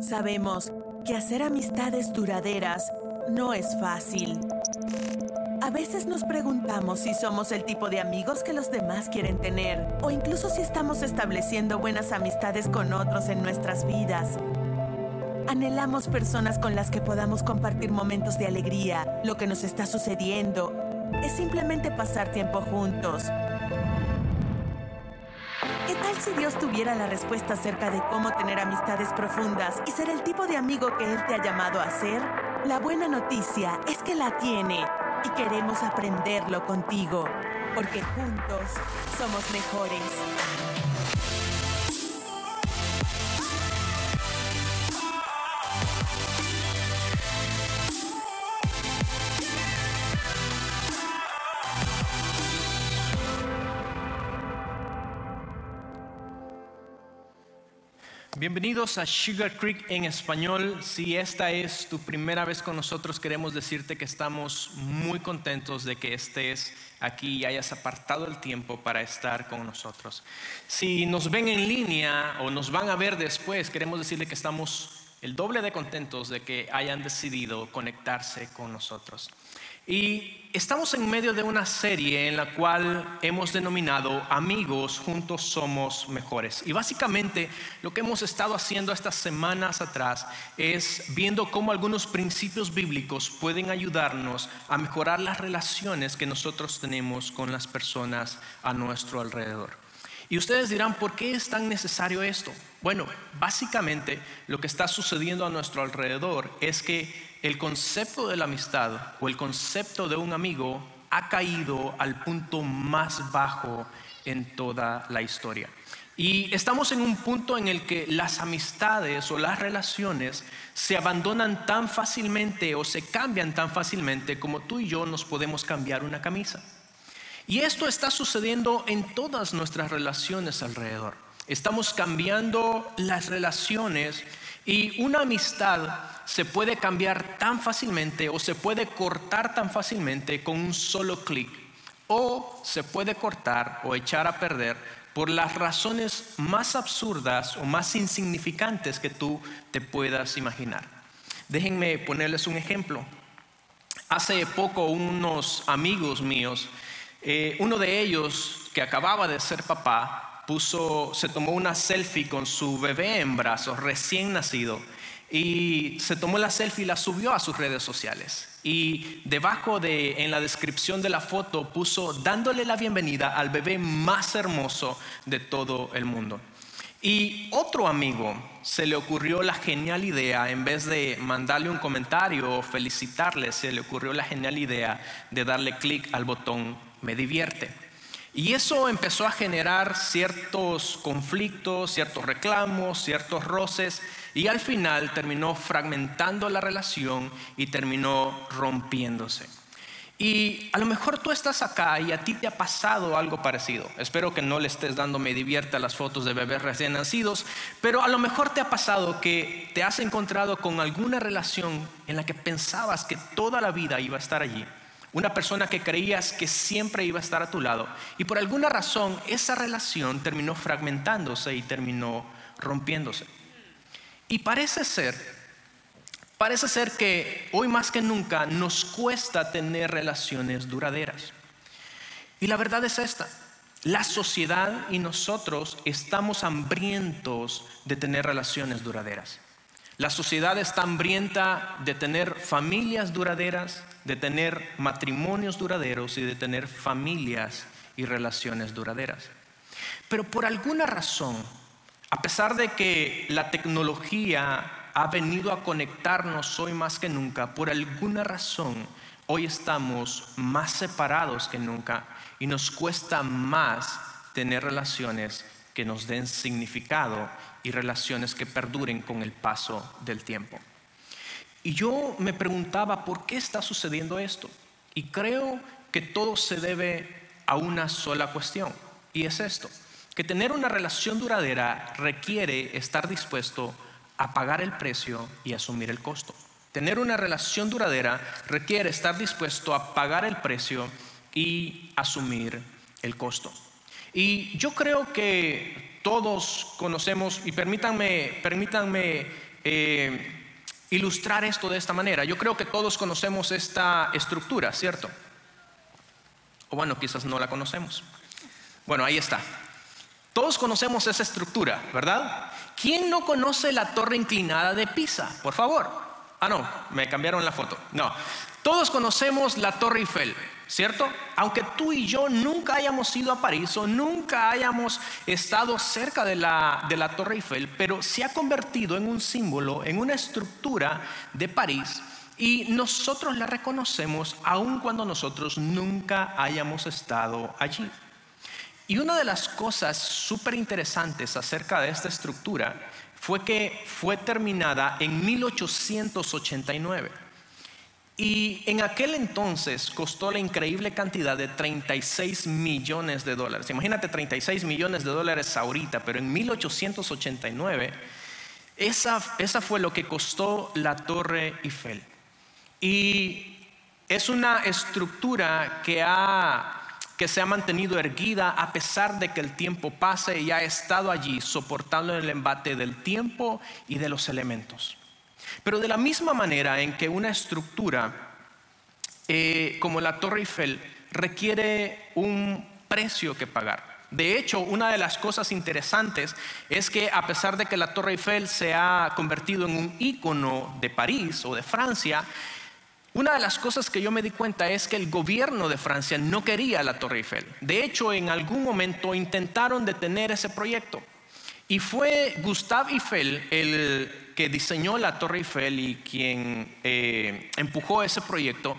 Sabemos que hacer amistades duraderas no es fácil. A veces nos preguntamos si somos el tipo de amigos que los demás quieren tener o incluso si estamos estableciendo buenas amistades con otros en nuestras vidas. Anhelamos personas con las que podamos compartir momentos de alegría, lo que nos está sucediendo. Es simplemente pasar tiempo juntos. ¿Qué tal si Dios tuviera la respuesta acerca de cómo tener amistades profundas y ser el tipo de amigo que Él te ha llamado a ser? La buena noticia es que la tiene y queremos aprenderlo contigo, porque juntos somos mejores. Bienvenidos a Sugar Creek en español. Si esta es tu primera vez con nosotros, queremos decirte que estamos muy contentos de que estés aquí y hayas apartado el tiempo para estar con nosotros. Si nos ven en línea o nos van a ver después, queremos decirle que estamos el doble de contentos de que hayan decidido conectarse con nosotros. Y estamos en medio de una serie en la cual hemos denominado Amigos, juntos somos mejores. Y básicamente lo que hemos estado haciendo estas semanas atrás es viendo cómo algunos principios bíblicos pueden ayudarnos a mejorar las relaciones que nosotros tenemos con las personas a nuestro alrededor. Y ustedes dirán, ¿por qué es tan necesario esto? Bueno, básicamente lo que está sucediendo a nuestro alrededor es que el concepto de la amistad o el concepto de un amigo ha caído al punto más bajo en toda la historia. Y estamos en un punto en el que las amistades o las relaciones se abandonan tan fácilmente o se cambian tan fácilmente como tú y yo nos podemos cambiar una camisa. Y esto está sucediendo en todas nuestras relaciones alrededor. Estamos cambiando las relaciones y una amistad se puede cambiar tan fácilmente o se puede cortar tan fácilmente con un solo clic. O se puede cortar o echar a perder por las razones más absurdas o más insignificantes que tú te puedas imaginar. Déjenme ponerles un ejemplo. Hace poco unos amigos míos, eh, uno de ellos que acababa de ser papá, puso, se tomó una selfie con su bebé en brazos, recién nacido, y se tomó la selfie y la subió a sus redes sociales. Y debajo de, en la descripción de la foto, puso dándole la bienvenida al bebé más hermoso de todo el mundo. Y otro amigo se le ocurrió la genial idea, en vez de mandarle un comentario o felicitarle, se le ocurrió la genial idea de darle clic al botón me divierte. Y eso empezó a generar ciertos conflictos, ciertos reclamos, ciertos roces, y al final terminó fragmentando la relación y terminó rompiéndose. Y a lo mejor tú estás acá y a ti te ha pasado algo parecido. Espero que no le estés dando me divierta las fotos de bebés recién nacidos, pero a lo mejor te ha pasado que te has encontrado con alguna relación en la que pensabas que toda la vida iba a estar allí una persona que creías que siempre iba a estar a tu lado. Y por alguna razón esa relación terminó fragmentándose y terminó rompiéndose. Y parece ser, parece ser que hoy más que nunca nos cuesta tener relaciones duraderas. Y la verdad es esta. La sociedad y nosotros estamos hambrientos de tener relaciones duraderas. La sociedad está hambrienta de tener familias duraderas, de tener matrimonios duraderos y de tener familias y relaciones duraderas. Pero por alguna razón, a pesar de que la tecnología ha venido a conectarnos hoy más que nunca, por alguna razón hoy estamos más separados que nunca y nos cuesta más tener relaciones que nos den significado y relaciones que perduren con el paso del tiempo. Y yo me preguntaba, ¿por qué está sucediendo esto? Y creo que todo se debe a una sola cuestión, y es esto, que tener una relación duradera requiere estar dispuesto a pagar el precio y asumir el costo. Tener una relación duradera requiere estar dispuesto a pagar el precio y asumir el costo. Y yo creo que todos conocemos, y permítanme, permítanme eh, ilustrar esto de esta manera. Yo creo que todos conocemos esta estructura, ¿cierto? O bueno, quizás no la conocemos. Bueno, ahí está. Todos conocemos esa estructura, ¿verdad? ¿Quién no conoce la torre inclinada de Pisa? Por favor. Ah, no, me cambiaron la foto. No, todos conocemos la Torre Eiffel. ¿Cierto? Aunque tú y yo nunca hayamos ido a París o nunca hayamos estado cerca de la, de la Torre Eiffel, pero se ha convertido en un símbolo, en una estructura de París y nosotros la reconocemos aun cuando nosotros nunca hayamos estado allí. Y una de las cosas súper interesantes acerca de esta estructura fue que fue terminada en 1889. Y en aquel entonces costó la increíble cantidad de 36 millones de dólares. Imagínate 36 millones de dólares ahorita, pero en 1889 esa, esa fue lo que costó la Torre Eiffel. Y es una estructura que, ha, que se ha mantenido erguida a pesar de que el tiempo pase y ha estado allí soportando el embate del tiempo y de los elementos. Pero de la misma manera en que una estructura eh, como la Torre Eiffel requiere un precio que pagar. De hecho, una de las cosas interesantes es que a pesar de que la Torre Eiffel se ha convertido en un ícono de París o de Francia, una de las cosas que yo me di cuenta es que el gobierno de Francia no quería la Torre Eiffel. De hecho, en algún momento intentaron detener ese proyecto. Y fue Gustave Eiffel el que diseñó la Torre Eiffel y quien eh, empujó ese proyecto,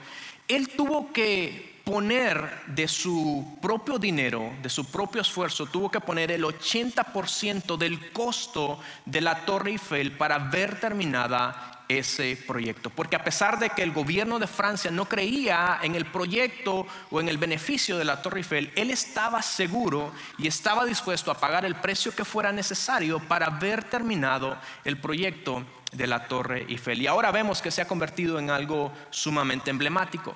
él tuvo que poner de su propio dinero, de su propio esfuerzo, tuvo que poner el 80% del costo de la Torre Eiffel para ver terminada ese proyecto. Porque a pesar de que el gobierno de Francia no creía en el proyecto o en el beneficio de la Torre Eiffel, él estaba seguro y estaba dispuesto a pagar el precio que fuera necesario para ver terminado el proyecto de la Torre Eiffel. Y ahora vemos que se ha convertido en algo sumamente emblemático.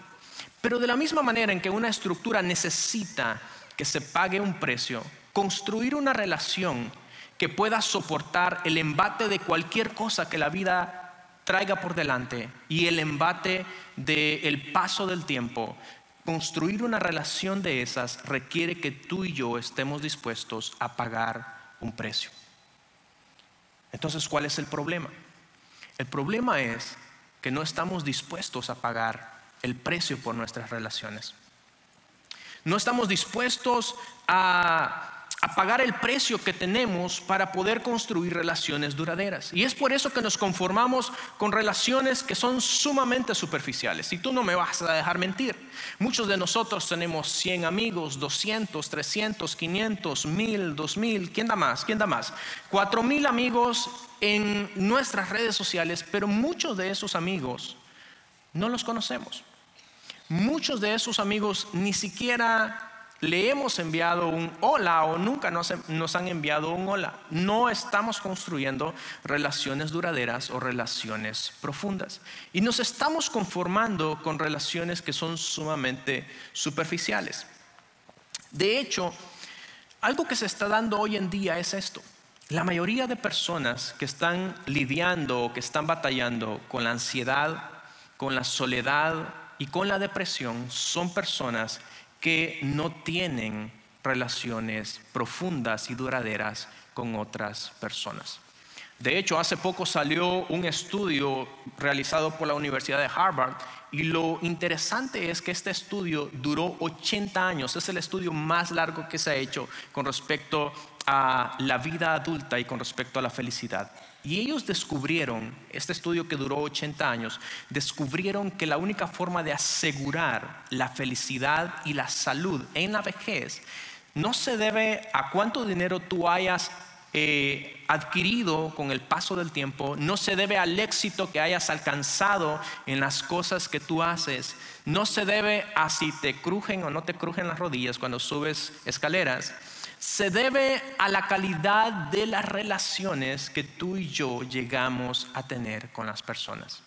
Pero de la misma manera en que una estructura necesita que se pague un precio, construir una relación que pueda soportar el embate de cualquier cosa que la vida traiga por delante y el embate del paso del tiempo, construir una relación de esas requiere que tú y yo estemos dispuestos a pagar un precio. Entonces, ¿cuál es el problema? El problema es que no estamos dispuestos a pagar el precio por nuestras relaciones. No estamos dispuestos a a pagar el precio que tenemos para poder construir relaciones duraderas. Y es por eso que nos conformamos con relaciones que son sumamente superficiales. Y tú no me vas a dejar mentir. Muchos de nosotros tenemos 100 amigos, 200, 300, 500, 1000, 2000, ¿quién da más? ¿Quién da más? 4000 amigos en nuestras redes sociales, pero muchos de esos amigos no los conocemos. Muchos de esos amigos ni siquiera le hemos enviado un hola o nunca nos, han enviado un hola. No estamos construyendo relaciones duraderas o relaciones profundas. Y nos estamos conformando con relaciones que son sumamente superficiales. De hecho, algo que se está dando hoy en día es esto. La mayoría de personas que están lidiando o que están batallando con la ansiedad, con la soledad y con la depresión son personas que no tienen relaciones profundas y duraderas con otras personas. De hecho, hace poco salió un estudio realizado por la Universidad de Harvard y lo interesante es que este estudio duró 80 años. Es el estudio más largo que se ha hecho con respecto a la vida adulta y con respecto a la felicidad. Y ellos descubrieron, este estudio que duró 80 años, descubrieron que la única forma de asegurar la felicidad y la salud en la vejez no se debe a cuánto dinero tú hayas eh, adquirido con el paso del tiempo, no se debe al éxito que hayas alcanzado en las cosas que tú haces, no se debe a si te crujen o no te crujen las rodillas cuando subes escaleras, se debe a la calidad de las relaciones que tú y yo llegamos a tener con las personas.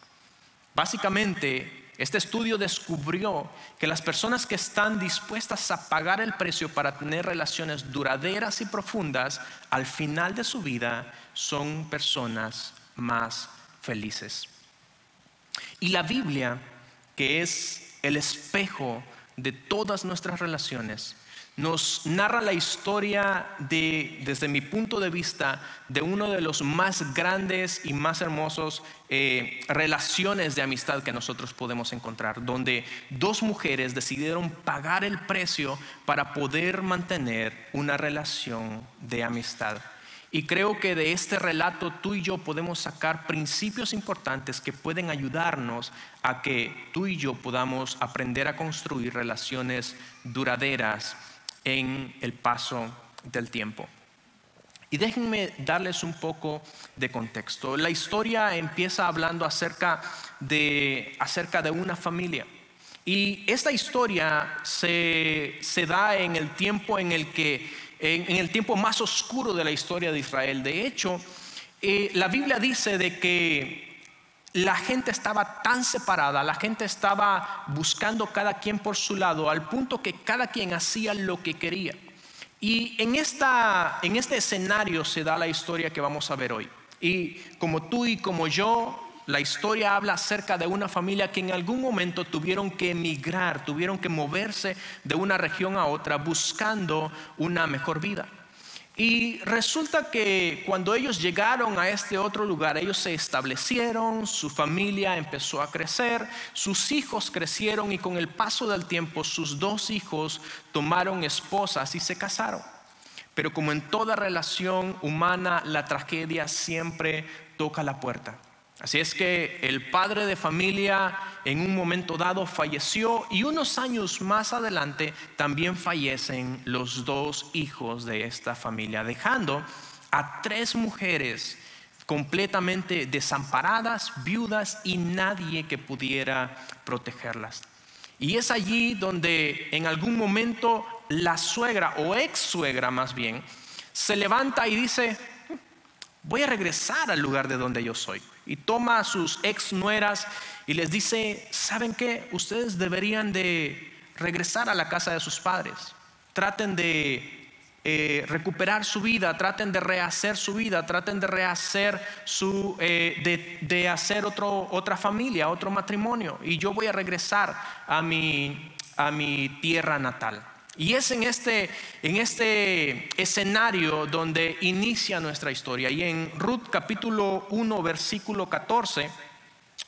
Básicamente, este estudio descubrió que las personas que están dispuestas a pagar el precio para tener relaciones duraderas y profundas al final de su vida son personas más felices. Y la Biblia, que es el espejo de todas nuestras relaciones, nos narra la historia de, desde mi punto de vista, de uno de los más grandes y más hermosos eh, relaciones de amistad que nosotros podemos encontrar, donde dos mujeres decidieron pagar el precio para poder mantener una relación de amistad. Y creo que de este relato tú y yo podemos sacar principios importantes que pueden ayudarnos a que tú y yo podamos aprender a construir relaciones duraderas en el paso del tiempo. Y déjenme darles un poco de contexto. La historia empieza hablando acerca de, acerca de una familia. Y esta historia se, da en el tiempo en el que, en, el tiempo más oscuro de la historia de Israel. De hecho, eh, la Biblia dice de que la gente estaba tan separada, la gente estaba buscando cada quien por su lado, al punto que cada quien hacía lo que quería. Y en, esta, en este escenario se da la historia que vamos a ver hoy. Y como tú y como yo, la historia habla acerca de una familia que en algún momento tuvieron que emigrar, tuvieron que moverse de una región a otra buscando una mejor vida. Y resulta que cuando ellos llegaron a este otro lugar, ellos se establecieron, su familia empezó a crecer, sus hijos crecieron y con el paso del tiempo sus dos hijos tomaron esposas y se casaron. Pero como en toda relación humana, la tragedia siempre toca la puerta. Así es que el padre de familia en un momento dado falleció y unos años más adelante también fallecen los dos hijos de esta familia, dejando a tres mujeres completamente desamparadas, viudas y nadie que pudiera protegerlas. Y es allí donde en algún momento la suegra o ex suegra más bien se levanta y dice, voy a regresar al lugar de donde yo soy y toma a sus ex nueras y les dice, ¿saben qué? Ustedes deberían de regresar a la casa de sus padres. Traten de eh, recuperar su vida, traten de rehacer su vida, traten de rehacer su, eh, de, hacer otro, otra familia, otro matrimonio. Y yo voy a regresar a mi, a mi tierra natal. Y es en este, en este escenario donde inicia nuestra historia. Y en Ruth capítulo 1, versículo 14,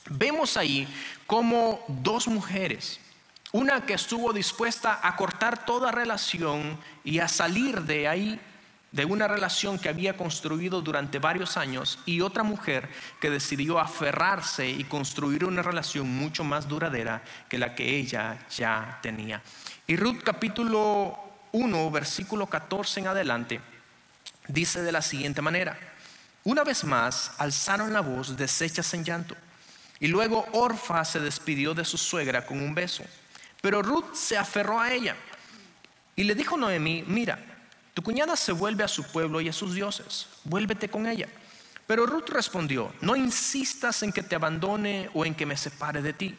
vemos ahí como dos mujeres, una que estuvo dispuesta a cortar toda relación y a salir de ahí, de una relación que había construido durante varios años, y otra mujer que decidió aferrarse y construir una relación mucho más duradera que la que ella ya tenía. Y Ruth capítulo 1, versículo 14 en adelante, dice de la siguiente manera, una vez más alzaron la voz deshechas en llanto. Y luego Orfa se despidió de su suegra con un beso. Pero Ruth se aferró a ella y le dijo a Noemí, mira, tu cuñada se vuelve a su pueblo y a sus dioses, vuélvete con ella. Pero Ruth respondió, no insistas en que te abandone o en que me separe de ti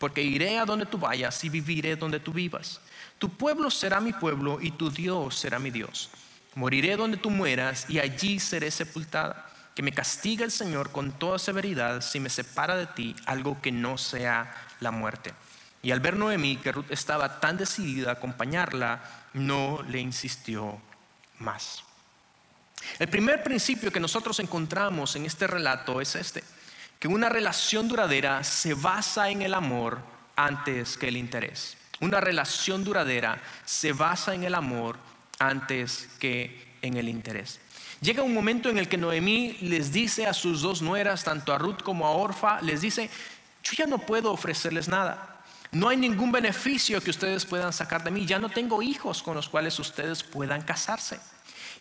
porque iré a donde tú vayas y viviré donde tú vivas. Tu pueblo será mi pueblo y tu Dios será mi Dios. Moriré donde tú mueras y allí seré sepultada. Que me castigue el Señor con toda severidad si me separa de ti algo que no sea la muerte. Y al ver Noemí que Ruth estaba tan decidida a acompañarla, no le insistió más. El primer principio que nosotros encontramos en este relato es este que una relación duradera se basa en el amor antes que el interés. Una relación duradera se basa en el amor antes que en el interés. Llega un momento en el que Noemí les dice a sus dos nueras, tanto a Ruth como a Orfa, les dice, yo ya no puedo ofrecerles nada. No hay ningún beneficio que ustedes puedan sacar de mí. Ya no tengo hijos con los cuales ustedes puedan casarse.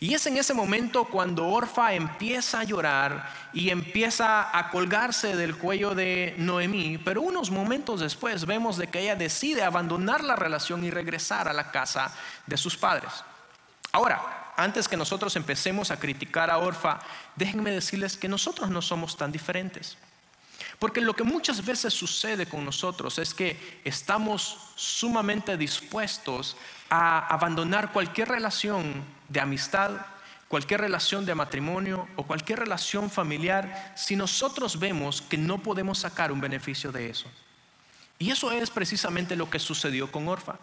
Y es en ese momento cuando Orfa empieza a llorar y empieza a colgarse del cuello de Noemí, pero unos momentos después vemos de que ella decide abandonar la relación y regresar a la casa de sus padres. Ahora, antes que nosotros empecemos a criticar a Orfa, déjenme decirles que nosotros no somos tan diferentes. Porque lo que muchas veces sucede con nosotros es que estamos sumamente dispuestos a abandonar cualquier relación de amistad, cualquier relación de matrimonio o cualquier relación familiar si nosotros vemos que no podemos sacar un beneficio de eso. Y eso es precisamente lo que sucedió con Orfa.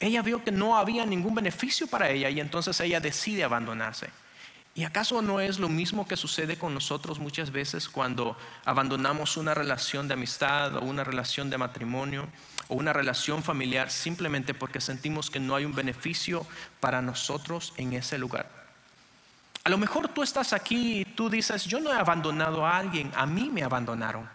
Ella vio que no había ningún beneficio para ella y entonces ella decide abandonarse. ¿Y acaso no es lo mismo que sucede con nosotros muchas veces cuando abandonamos una relación de amistad o una relación de matrimonio o una relación familiar simplemente porque sentimos que no hay un beneficio para nosotros en ese lugar? A lo mejor tú estás aquí y tú dices, yo no he abandonado a alguien, a mí me abandonaron.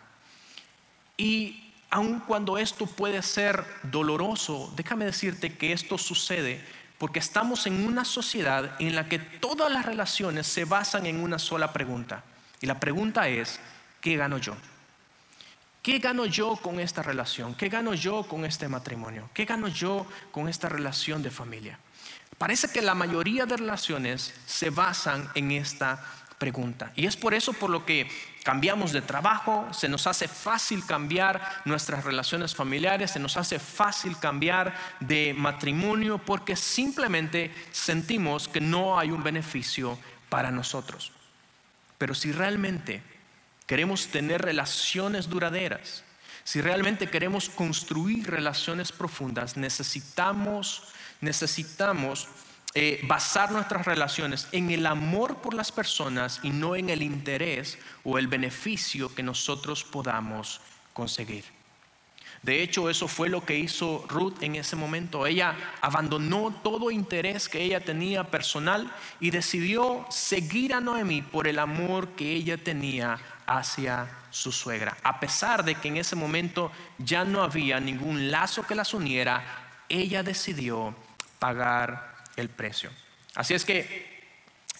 Y aun cuando esto puede ser doloroso, déjame decirte que esto sucede porque estamos en una sociedad en la que todas las relaciones se basan en una sola pregunta. Y la pregunta es, ¿qué gano yo? ¿Qué gano yo con esta relación? ¿Qué gano yo con este matrimonio? ¿Qué gano yo con esta relación de familia? Parece que la mayoría de relaciones se basan en esta pregunta. Y es por eso por lo que cambiamos de trabajo, se nos hace fácil cambiar nuestras relaciones familiares, se nos hace fácil cambiar de matrimonio porque simplemente sentimos que no hay un beneficio para nosotros. Pero si realmente queremos tener relaciones duraderas, si realmente queremos construir relaciones profundas, necesitamos necesitamos eh, basar nuestras relaciones en el amor por las personas y no en el interés o el beneficio que nosotros podamos conseguir. De hecho, eso fue lo que hizo Ruth en ese momento. Ella abandonó todo interés que ella tenía personal y decidió seguir a Noemí por el amor que ella tenía hacia su suegra. A pesar de que en ese momento ya no había ningún lazo que las uniera, ella decidió pagar el precio. Así es que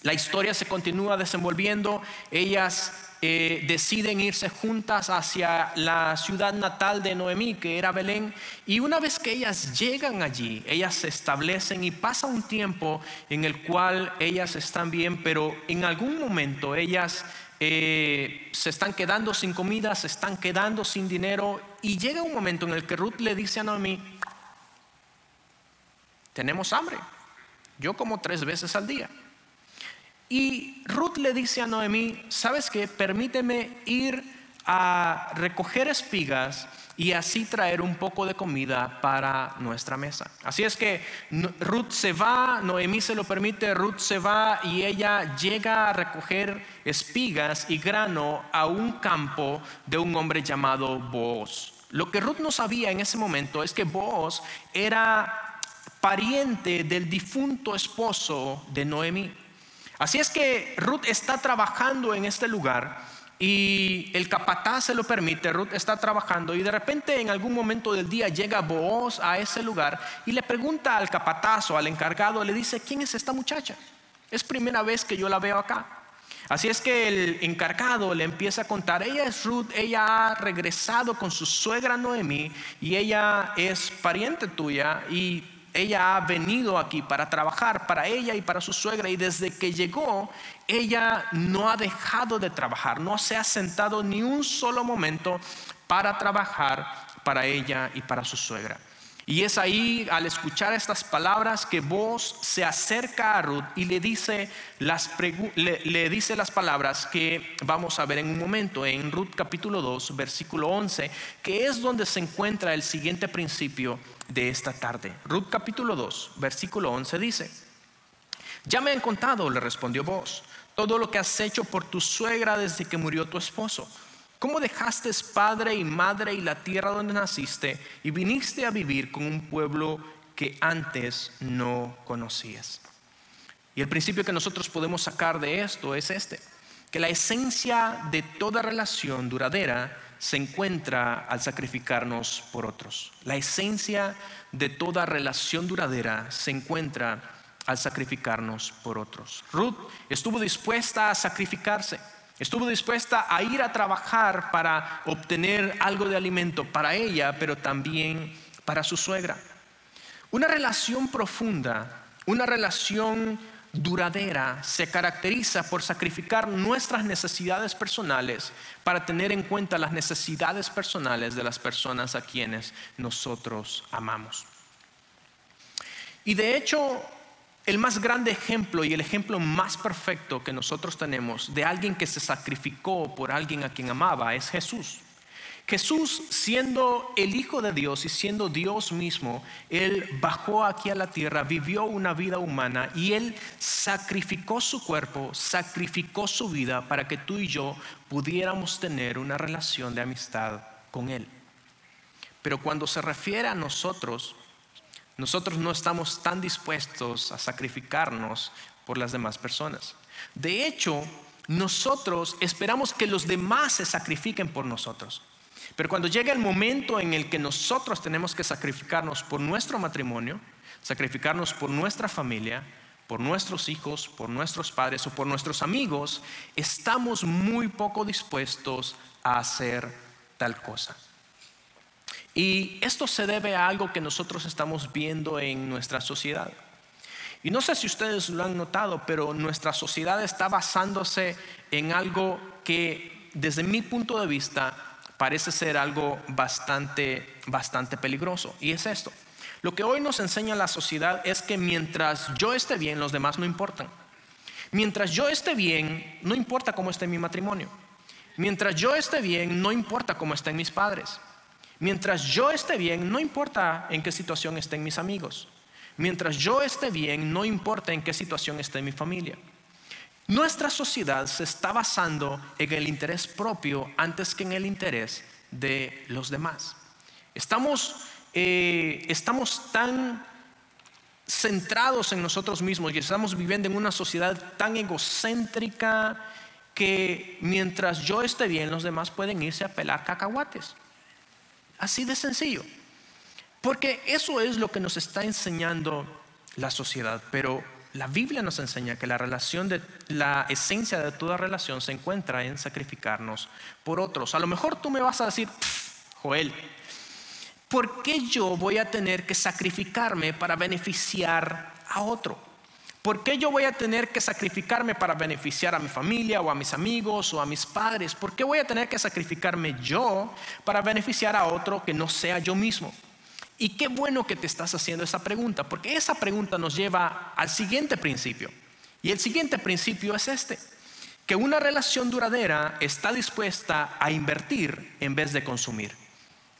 la historia se continúa desenvolviendo, ellas eh, deciden irse juntas hacia la ciudad natal de Noemí, que era Belén, y una vez que ellas llegan allí, ellas se establecen y pasa un tiempo en el cual ellas están bien, pero en algún momento ellas eh, se están quedando sin comida, se están quedando sin dinero, y llega un momento en el que Ruth le dice a Noemí, tenemos hambre. Yo como tres veces al día. Y Ruth le dice a Noemí, ¿sabes qué? Permíteme ir a recoger espigas y así traer un poco de comida para nuestra mesa. Así es que Ruth se va, Noemí se lo permite, Ruth se va y ella llega a recoger espigas y grano a un campo de un hombre llamado Boaz. Lo que Ruth no sabía en ese momento es que Boaz era pariente del difunto esposo de Noemí. Así es que Ruth está trabajando en este lugar y el capataz se lo permite, Ruth está trabajando y de repente en algún momento del día llega Booz a ese lugar y le pregunta al capataz o al encargado, le dice, ¿quién es esta muchacha? Es primera vez que yo la veo acá. Así es que el encargado le empieza a contar, ella es Ruth, ella ha regresado con su suegra Noemí y ella es pariente tuya y ella ha venido aquí para trabajar para ella y para su suegra y desde que llegó, ella no ha dejado de trabajar, no se ha sentado ni un solo momento para trabajar para ella y para su suegra. Y es ahí, al escuchar estas palabras, que vos se acerca a Ruth y le dice, las le, dice las palabras que vamos a ver en un momento, en Ruth capítulo 2, versículo 11, que es donde se encuentra el siguiente principio de esta tarde. Ruth capítulo 2, versículo 11 dice, ya me han contado, le respondió vos, todo lo que has hecho por tu suegra desde que murió tu esposo ¿Cómo dejaste padre y madre y la tierra donde naciste y viniste a vivir con un pueblo que antes no conocías? Y el principio que nosotros podemos sacar de esto es este, que la esencia de toda relación duradera se encuentra al sacrificarnos por otros. La esencia de toda relación duradera se encuentra al sacrificarnos por otros. Ruth estuvo dispuesta a sacrificarse. Estuvo dispuesta a ir a trabajar para obtener algo de alimento para ella, pero también para su suegra. Una relación profunda, una relación duradera se caracteriza por sacrificar nuestras necesidades personales para tener en cuenta las necesidades personales de las personas a quienes nosotros amamos. Y de hecho, el más grande ejemplo y el ejemplo más perfecto que nosotros tenemos de alguien que se sacrificó por alguien a quien amaba es Jesús. Jesús, siendo el Hijo de Dios y siendo Dios mismo, Él bajó aquí a la tierra, vivió una vida humana y Él sacrificó su cuerpo, sacrificó su vida para que tú y yo pudiéramos tener una relación de amistad con Él. Pero cuando se refiere a nosotros, nosotros no estamos tan dispuestos a sacrificarnos por las demás personas. De hecho, nosotros esperamos que los demás se sacrifiquen por nosotros. Pero cuando llega el momento en el que nosotros tenemos que sacrificarnos por nuestro matrimonio, sacrificarnos por nuestra familia, por nuestros hijos, por nuestros padres o por nuestros amigos, estamos muy poco dispuestos a hacer tal cosa. Y esto se debe a algo que nosotros estamos viendo en nuestra sociedad. Y no sé si ustedes lo han notado, pero nuestra sociedad está basándose en algo que desde mi punto de vista parece ser algo bastante, bastante peligroso. Y es esto. Lo que hoy nos enseña la sociedad es que mientras yo esté bien, los demás no importan. Mientras yo esté bien, no importa cómo esté mi matrimonio. Mientras yo esté bien, no importa cómo estén mis padres. Mientras yo esté bien, no importa en qué situación estén mis amigos. Mientras yo esté bien, no importa en qué situación esté mi familia. Nuestra sociedad se está basando en el interés propio antes que en el interés de los demás. Estamos, eh, estamos tan centrados en nosotros mismos y estamos viviendo en una sociedad tan egocéntrica que mientras yo esté bien, los demás pueden irse a pelar cacahuates. Así de sencillo. Porque eso es lo que nos está enseñando la sociedad. Pero la Biblia nos enseña que la relación de la esencia de toda relación se encuentra en sacrificarnos por otros. A lo mejor tú me vas a decir, Joel, ¿por qué yo voy a tener que sacrificarme para beneficiar a otro? ¿Por qué yo voy a tener que sacrificarme para beneficiar a mi familia o a mis amigos o a mis padres? ¿Por qué voy a tener que sacrificarme yo para beneficiar a otro que no sea yo mismo? Y qué bueno que te estás haciendo esa pregunta, porque esa pregunta nos lleva al siguiente principio. Y el siguiente principio es este, que una relación duradera está dispuesta a invertir en vez de consumir.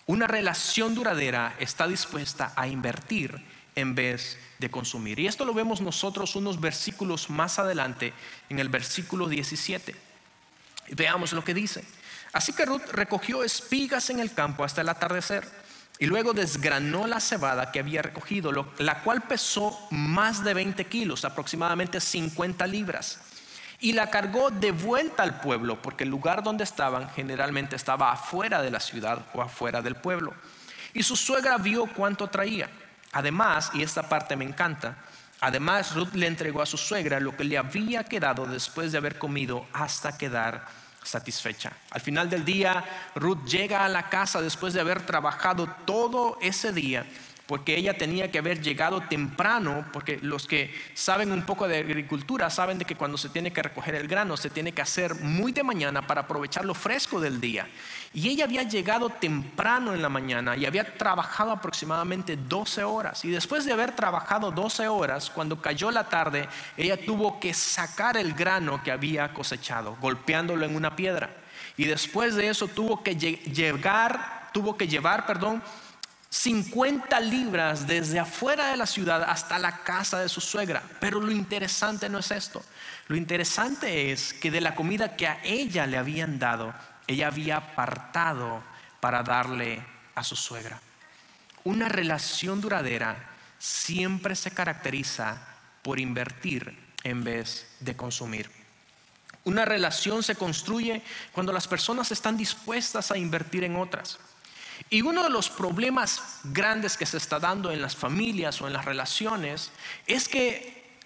Una relación duradera está dispuesta a invertir en vez de consumir. Y esto lo vemos nosotros unos versículos más adelante, en el versículo 17. Veamos lo que dice. Así que Ruth recogió espigas en el campo hasta el atardecer y luego desgranó la cebada que había recogido, la cual pesó más de 20 kilos, aproximadamente 50 libras. Y la cargó de vuelta al pueblo, porque el lugar donde estaban generalmente estaba afuera de la ciudad o afuera del pueblo. Y su suegra vio cuánto traía Además, y esta parte me encanta, además Ruth le entregó a su suegra lo que le había quedado después de haber comido hasta quedar satisfecha. Al final del día, Ruth llega a la casa después de haber trabajado todo ese día porque ella tenía que haber llegado temprano, porque los que saben un poco de agricultura saben de que cuando se tiene que recoger el grano se tiene que hacer muy de mañana para aprovechar lo fresco del día. Y ella había llegado temprano en la mañana y había trabajado aproximadamente 12 horas. Y después de haber trabajado 12 horas, cuando cayó la tarde, ella tuvo que sacar el grano que había cosechado, golpeándolo en una piedra. Y después de eso tuvo que llegar, tuvo que llevar, perdón, 50 libras desde afuera de la ciudad hasta la casa de su suegra. Pero lo interesante no es esto. Lo interesante es que de la comida que a ella le habían dado, ella había apartado para darle a su suegra. Una relación duradera siempre se caracteriza por invertir en vez de consumir. Una relación se construye cuando las personas están dispuestas a invertir en otras. Y uno de los problemas grandes que se está dando en las familias o en las relaciones es que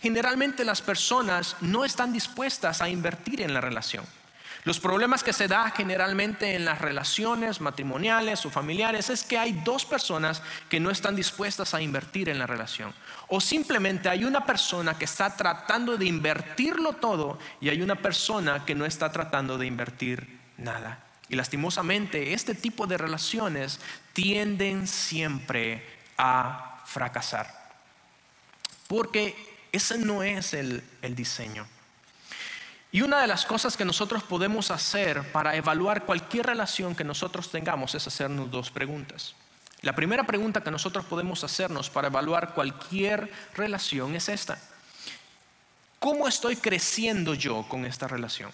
generalmente las personas no están dispuestas a invertir en la relación. Los problemas que se da generalmente en las relaciones matrimoniales o familiares es que hay dos personas que no están dispuestas a invertir en la relación. O simplemente hay una persona que está tratando de invertirlo todo y hay una persona que no está tratando de invertir nada. Y lastimosamente este tipo de relaciones tienden siempre a fracasar. Porque Ese no es el, el diseño. Y una de las cosas que nosotros podemos hacer para evaluar cualquier relación que nosotros tengamos es hacernos dos preguntas. La primera pregunta que nosotros podemos hacernos para evaluar cualquier relación es esta. ¿Cómo estoy creciendo yo con esta relación?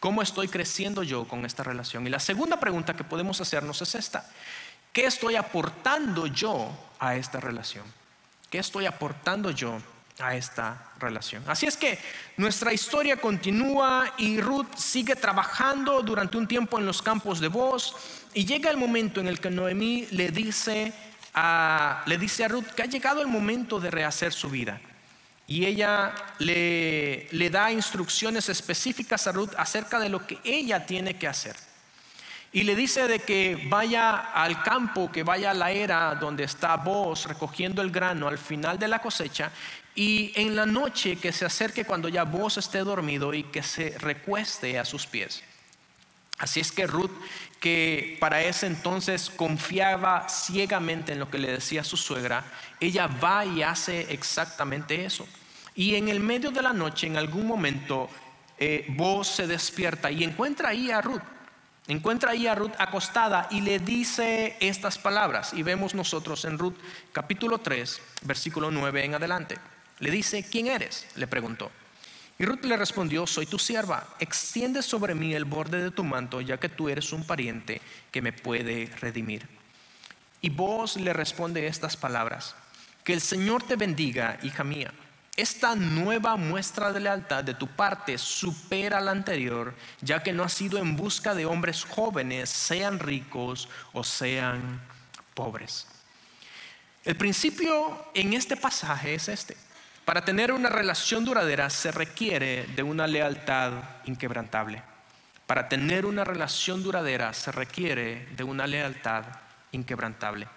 ¿Cómo estoy creciendo yo con esta relación? Y la segunda pregunta que podemos hacernos es esta. ¿Qué estoy aportando yo a esta relación? ¿Qué estoy aportando yo a esta relación? Así es que nuestra historia continúa y Ruth sigue trabajando durante un tiempo en los campos de voz y llega el momento en el que Noemí le dice a, le dice a Ruth que ha llegado el momento de rehacer su vida. Y ella le, le da instrucciones específicas a Ruth acerca de lo que ella tiene que hacer. Y le dice de que vaya al campo, que vaya a la era donde está vos recogiendo el grano al final de la cosecha y en la noche que se acerque cuando ya vos esté dormido y que se recueste a sus pies. Así es que Ruth, que para ese entonces confiaba ciegamente en lo que le decía su suegra, ella va y hace exactamente eso. Y en el medio de la noche, en algún momento, eh, Vos se despierta y encuentra ahí a Ruth. Encuentra ahí a Ruth acostada y le dice estas palabras. Y vemos nosotros en Ruth capítulo 3, versículo 9 en adelante. Le dice, ¿quién eres? Le preguntó. Y Ruth le respondió, soy tu sierva, extiende sobre mí el borde de tu manto, ya que tú eres un pariente que me puede redimir. Y vos le responde estas palabras, que el Señor te bendiga, hija mía. Esta nueva muestra de lealtad de tu parte supera la anterior, ya que no has sido en busca de hombres jóvenes, sean ricos o sean pobres. El principio en este pasaje es este. Para tener una relación duradera se requiere de una lealtad inquebrantable. Para tener una relación duradera se requiere de una lealtad inquebrantable.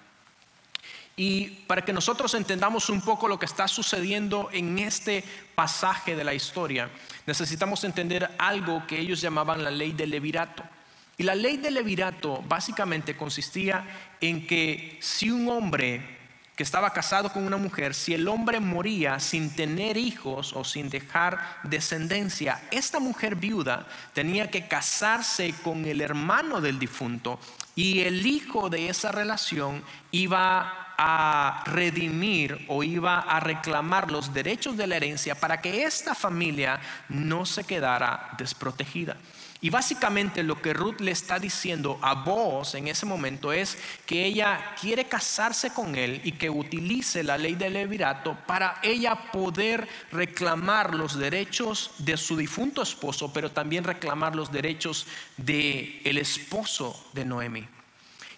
Y para que nosotros entendamos un poco lo que está sucediendo en este pasaje de la historia, necesitamos entender algo que ellos llamaban la ley del levirato. Y la ley del levirato básicamente consistía en que si un hombre que estaba casado con una mujer, si el hombre moría sin tener hijos o sin dejar descendencia, esta mujer viuda tenía que casarse con el hermano del difunto y el hijo de esa relación iba a redimir o iba a reclamar los derechos de la herencia para que esta familia no se quedara desprotegida. Y básicamente lo que Ruth le está diciendo a vos en ese momento es que ella quiere casarse con él y que utilice la ley del levirato para ella poder reclamar los derechos de su difunto esposo, pero también reclamar los derechos del el esposo de Noemi.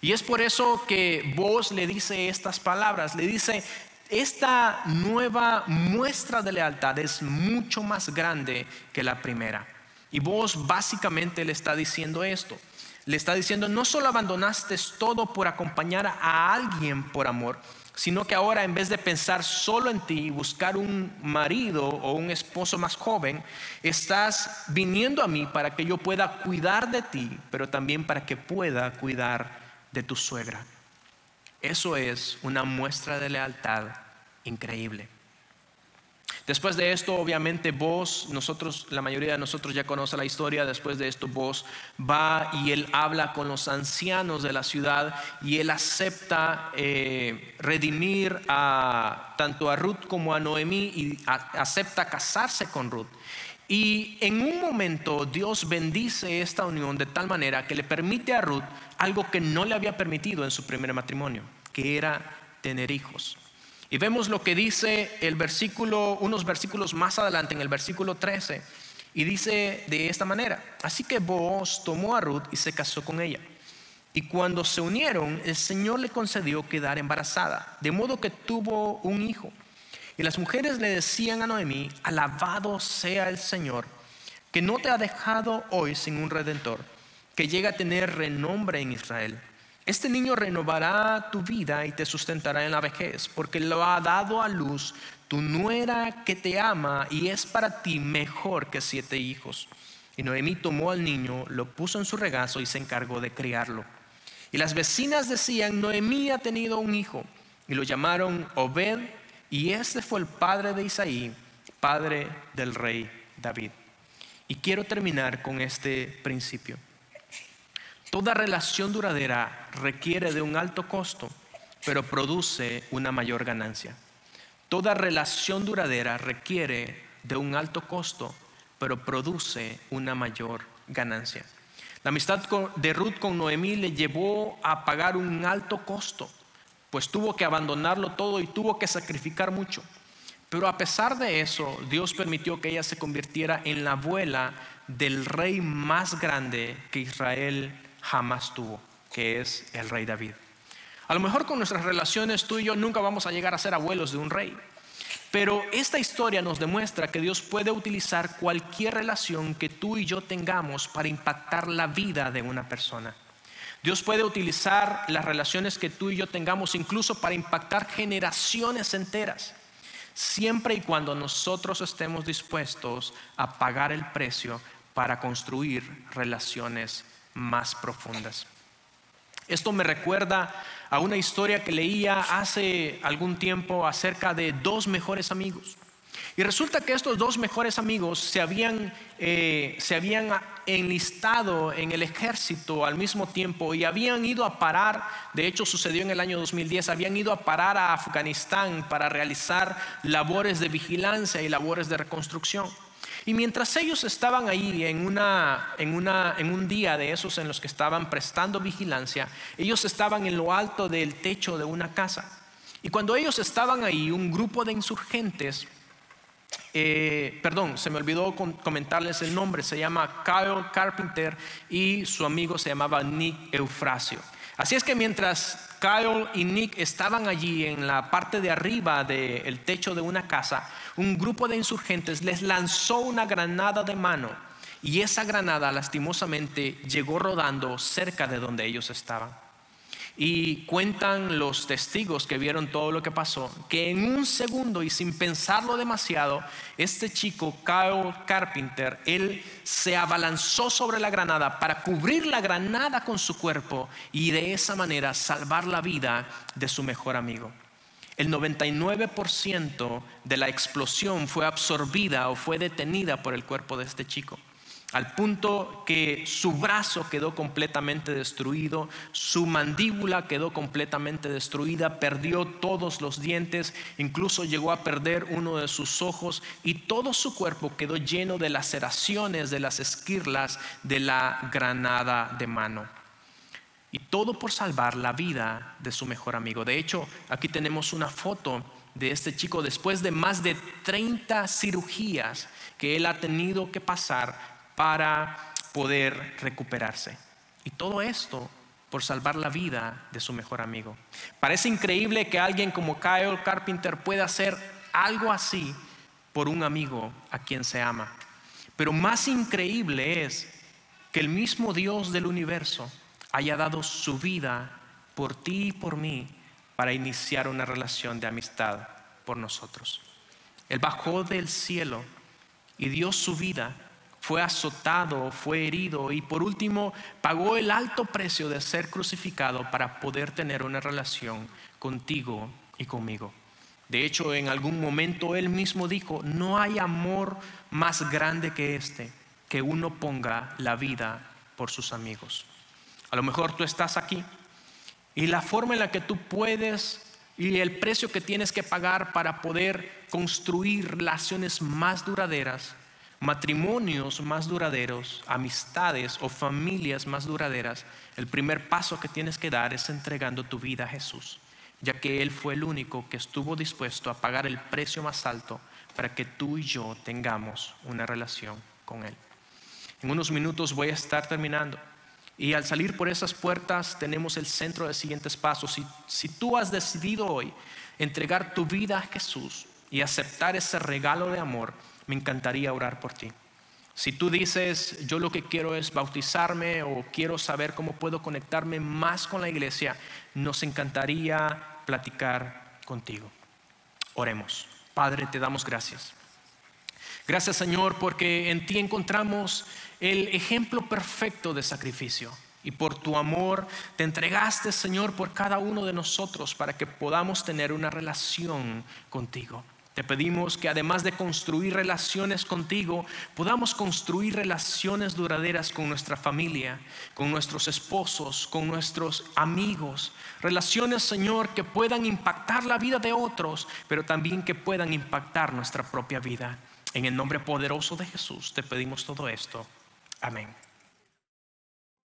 Y es por eso que vos le dice estas palabras, le dice, esta nueva muestra de lealtad es mucho más grande que la primera. Y vos básicamente le está diciendo esto. Le está diciendo, no solo abandonaste todo por acompañar a alguien por amor, sino que ahora en vez de pensar solo en ti y buscar un marido o un esposo más joven, estás viniendo a mí para que yo pueda cuidar de ti, pero también para que pueda cuidar de tu suegra. Eso es una muestra de lealtad increíble. Después de esto, obviamente, vos, nosotros, la mayoría de nosotros ya conoce la historia. Después de esto, vos va y él habla con los ancianos de la ciudad y él acepta eh, redimir a tanto a Ruth como a Noemí y acepta casarse con Ruth. Y en un momento Dios bendice esta unión de tal manera que le permite a Ruth algo que no le había permitido en su primer matrimonio, que era tener hijos. Y vemos lo que dice el versículo, unos versículos más adelante, en el versículo 13, y dice de esta manera, así que Boaz tomó a Ruth y se casó con ella. Y cuando se unieron, el Señor le concedió quedar embarazada, de modo que tuvo un hijo. Y las mujeres le decían a Noemí, alabado sea el Señor, que no te ha dejado hoy sin un redentor, que llega a tener renombre en Israel este niño renovará tu vida y te sustentará en la vejez, porque lo ha dado a luz tu nuera que te ama y es para ti mejor que siete hijos. Y Noemí tomó al niño, lo puso en su regazo y se encargó de criarlo. Y las vecinas decían, Noemí ha tenido un hijo, y lo llamaron Obed, y este fue el padre de Isaí, padre del rey David. Y quiero terminar con este principio. Toda relación duradera requiere de un alto costo, pero produce una mayor ganancia. Toda relación duradera requiere de un alto costo, pero produce una mayor ganancia. La amistad de Ruth con Noemí le llevó a pagar un alto costo, pues tuvo que abandonarlo todo y tuvo que sacrificar mucho. Pero a pesar de eso, Dios permitió que ella se convirtiera en la abuela del rey más grande que Israel jamás tuvo, que es el rey David. A lo mejor con nuestras relaciones tú y yo nunca vamos a llegar a ser abuelos de un rey. Pero esta historia nos demuestra que Dios puede utilizar cualquier relación que tú y yo tengamos para impactar la vida de una persona. Dios puede utilizar las relaciones que tú y yo tengamos incluso para impactar generaciones enteras, siempre y cuando nosotros estemos dispuestos a pagar el precio para construir relaciones más profundas. Esto me recuerda a una historia que leía hace algún tiempo acerca de dos mejores amigos. Y resulta que estos dos mejores amigos se habían, eh, se habían enlistado en el ejército al mismo tiempo y habían ido a parar, de hecho sucedió en el año 2010, habían ido a parar a Afganistán para realizar labores de vigilancia y labores de reconstrucción. Y mientras ellos estaban ahí en, una, en, una, en un día de esos en los que estaban prestando vigilancia, ellos estaban en lo alto del techo de una casa. Y cuando ellos estaban ahí, un grupo de insurgentes, eh, perdón, se me olvidó comentarles el nombre, se llama Kyle Carpenter y su amigo se llamaba Nick Eufrasio. Así es que mientras Kyle y Nick estaban allí en la parte de arriba del techo de una casa, un grupo de insurgentes les lanzó una granada de mano y esa granada lastimosamente llegó rodando cerca de donde ellos estaban. Y cuentan los testigos que vieron todo lo que pasó, que en un segundo y sin pensarlo demasiado, este chico, Kyle Carpenter, él se abalanzó sobre la granada para cubrir la granada con su cuerpo y de esa manera salvar la vida de su mejor amigo. El 99% de la explosión fue absorbida o fue detenida por el cuerpo de este chico al punto que su brazo quedó completamente destruido, su mandíbula quedó completamente destruida, perdió todos los dientes, incluso llegó a perder uno de sus ojos y todo su cuerpo quedó lleno de laceraciones de las esquirlas de la granada de mano. Y todo por salvar la vida de su mejor amigo. De hecho, aquí tenemos una foto de este chico después de más de 30 cirugías que él ha tenido que pasar para poder recuperarse. Y todo esto por salvar la vida de su mejor amigo. Parece increíble que alguien como Kyle Carpenter pueda hacer algo así por un amigo a quien se ama. Pero más increíble es que el mismo Dios del universo haya dado su vida por ti y por mí para iniciar una relación de amistad por nosotros. Él bajó del cielo y dio su vida fue azotado, fue herido y por último pagó el alto precio de ser crucificado para poder tener una relación contigo y conmigo. De hecho, en algún momento él mismo dijo, no hay amor más grande que este, que uno ponga la vida por sus amigos. A lo mejor tú estás aquí y la forma en la que tú puedes y el precio que tienes que pagar para poder construir relaciones más duraderas matrimonios más duraderos, amistades o familias más duraderas, el primer paso que tienes que dar es entregando tu vida a Jesús, ya que Él fue el único que estuvo dispuesto a pagar el precio más alto para que tú y yo tengamos una relación con Él. En unos minutos voy a estar terminando. Y al salir por esas puertas tenemos el centro de siguientes pasos. Si, si tú has decidido hoy entregar tu vida a Jesús y aceptar ese regalo de amor, me encantaría orar por ti. Si tú dices, yo lo que quiero es bautizarme o quiero saber cómo puedo conectarme más con la iglesia, nos encantaría platicar contigo. Oremos. Padre, te damos gracias. Gracias Señor porque en ti encontramos el ejemplo perfecto de sacrificio. Y por tu amor te entregaste, Señor, por cada uno de nosotros para que podamos tener una relación contigo. Te pedimos que además de construir relaciones contigo, podamos construir relaciones duraderas con nuestra familia, con nuestros esposos, con nuestros amigos. Relaciones, Señor, que puedan impactar la vida de otros, pero también que puedan impactar nuestra propia vida. En el nombre poderoso de Jesús te pedimos todo esto. Amén.